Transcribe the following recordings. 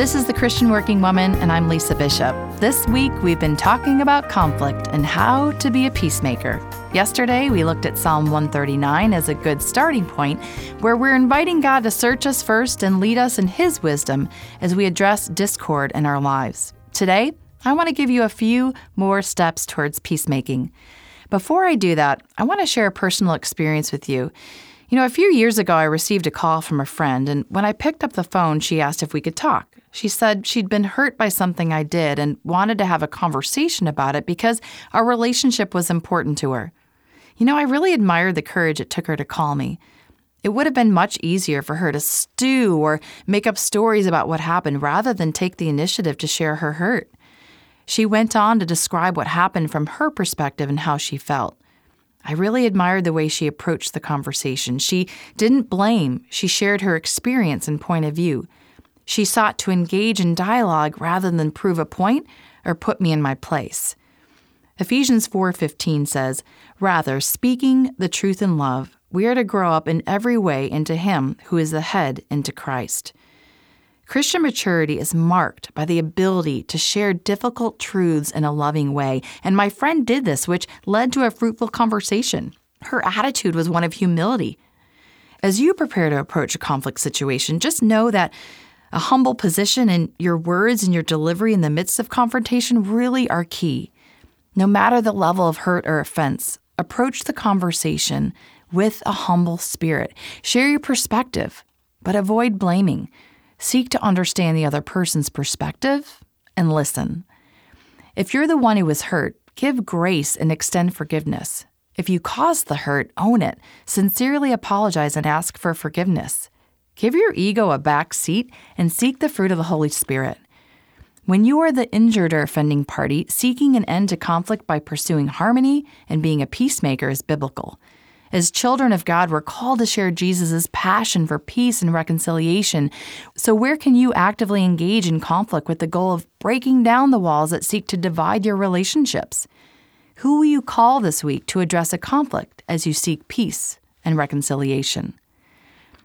This is The Christian Working Woman, and I'm Lisa Bishop. This week, we've been talking about conflict and how to be a peacemaker. Yesterday, we looked at Psalm 139 as a good starting point, where we're inviting God to search us first and lead us in His wisdom as we address discord in our lives. Today, I want to give you a few more steps towards peacemaking. Before I do that, I want to share a personal experience with you. You know, a few years ago, I received a call from a friend, and when I picked up the phone, she asked if we could talk. She said she'd been hurt by something I did and wanted to have a conversation about it because our relationship was important to her. You know, I really admired the courage it took her to call me. It would have been much easier for her to stew or make up stories about what happened rather than take the initiative to share her hurt. She went on to describe what happened from her perspective and how she felt. I really admired the way she approached the conversation. She didn't blame, she shared her experience and point of view. She sought to engage in dialogue rather than prove a point or put me in my place. Ephesians 4:15 says, "Rather, speaking the truth in love, we are to grow up in every way into him who is the head, into Christ." Christian maturity is marked by the ability to share difficult truths in a loving way, and my friend did this, which led to a fruitful conversation. Her attitude was one of humility. As you prepare to approach a conflict situation, just know that a humble position and your words and your delivery in the midst of confrontation really are key. No matter the level of hurt or offense, approach the conversation with a humble spirit. Share your perspective, but avoid blaming. Seek to understand the other person's perspective and listen. If you're the one who was hurt, give grace and extend forgiveness. If you caused the hurt, own it. Sincerely apologize and ask for forgiveness. Give your ego a back seat and seek the fruit of the Holy Spirit. When you are the injured or offending party, seeking an end to conflict by pursuing harmony and being a peacemaker is biblical. As children of God, we're called to share Jesus' passion for peace and reconciliation. So, where can you actively engage in conflict with the goal of breaking down the walls that seek to divide your relationships? Who will you call this week to address a conflict as you seek peace and reconciliation?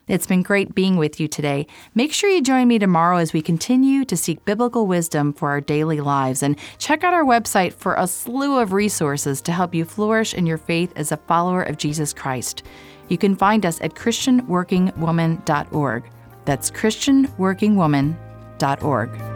It's been great being with you today. Make sure you join me tomorrow as we continue to seek biblical wisdom for our daily lives. And check out our website for a slew of resources to help you flourish in your faith as a follower of Jesus Christ. You can find us at ChristianWorkingWoman.org. That's ChristianWorkingWoman.org.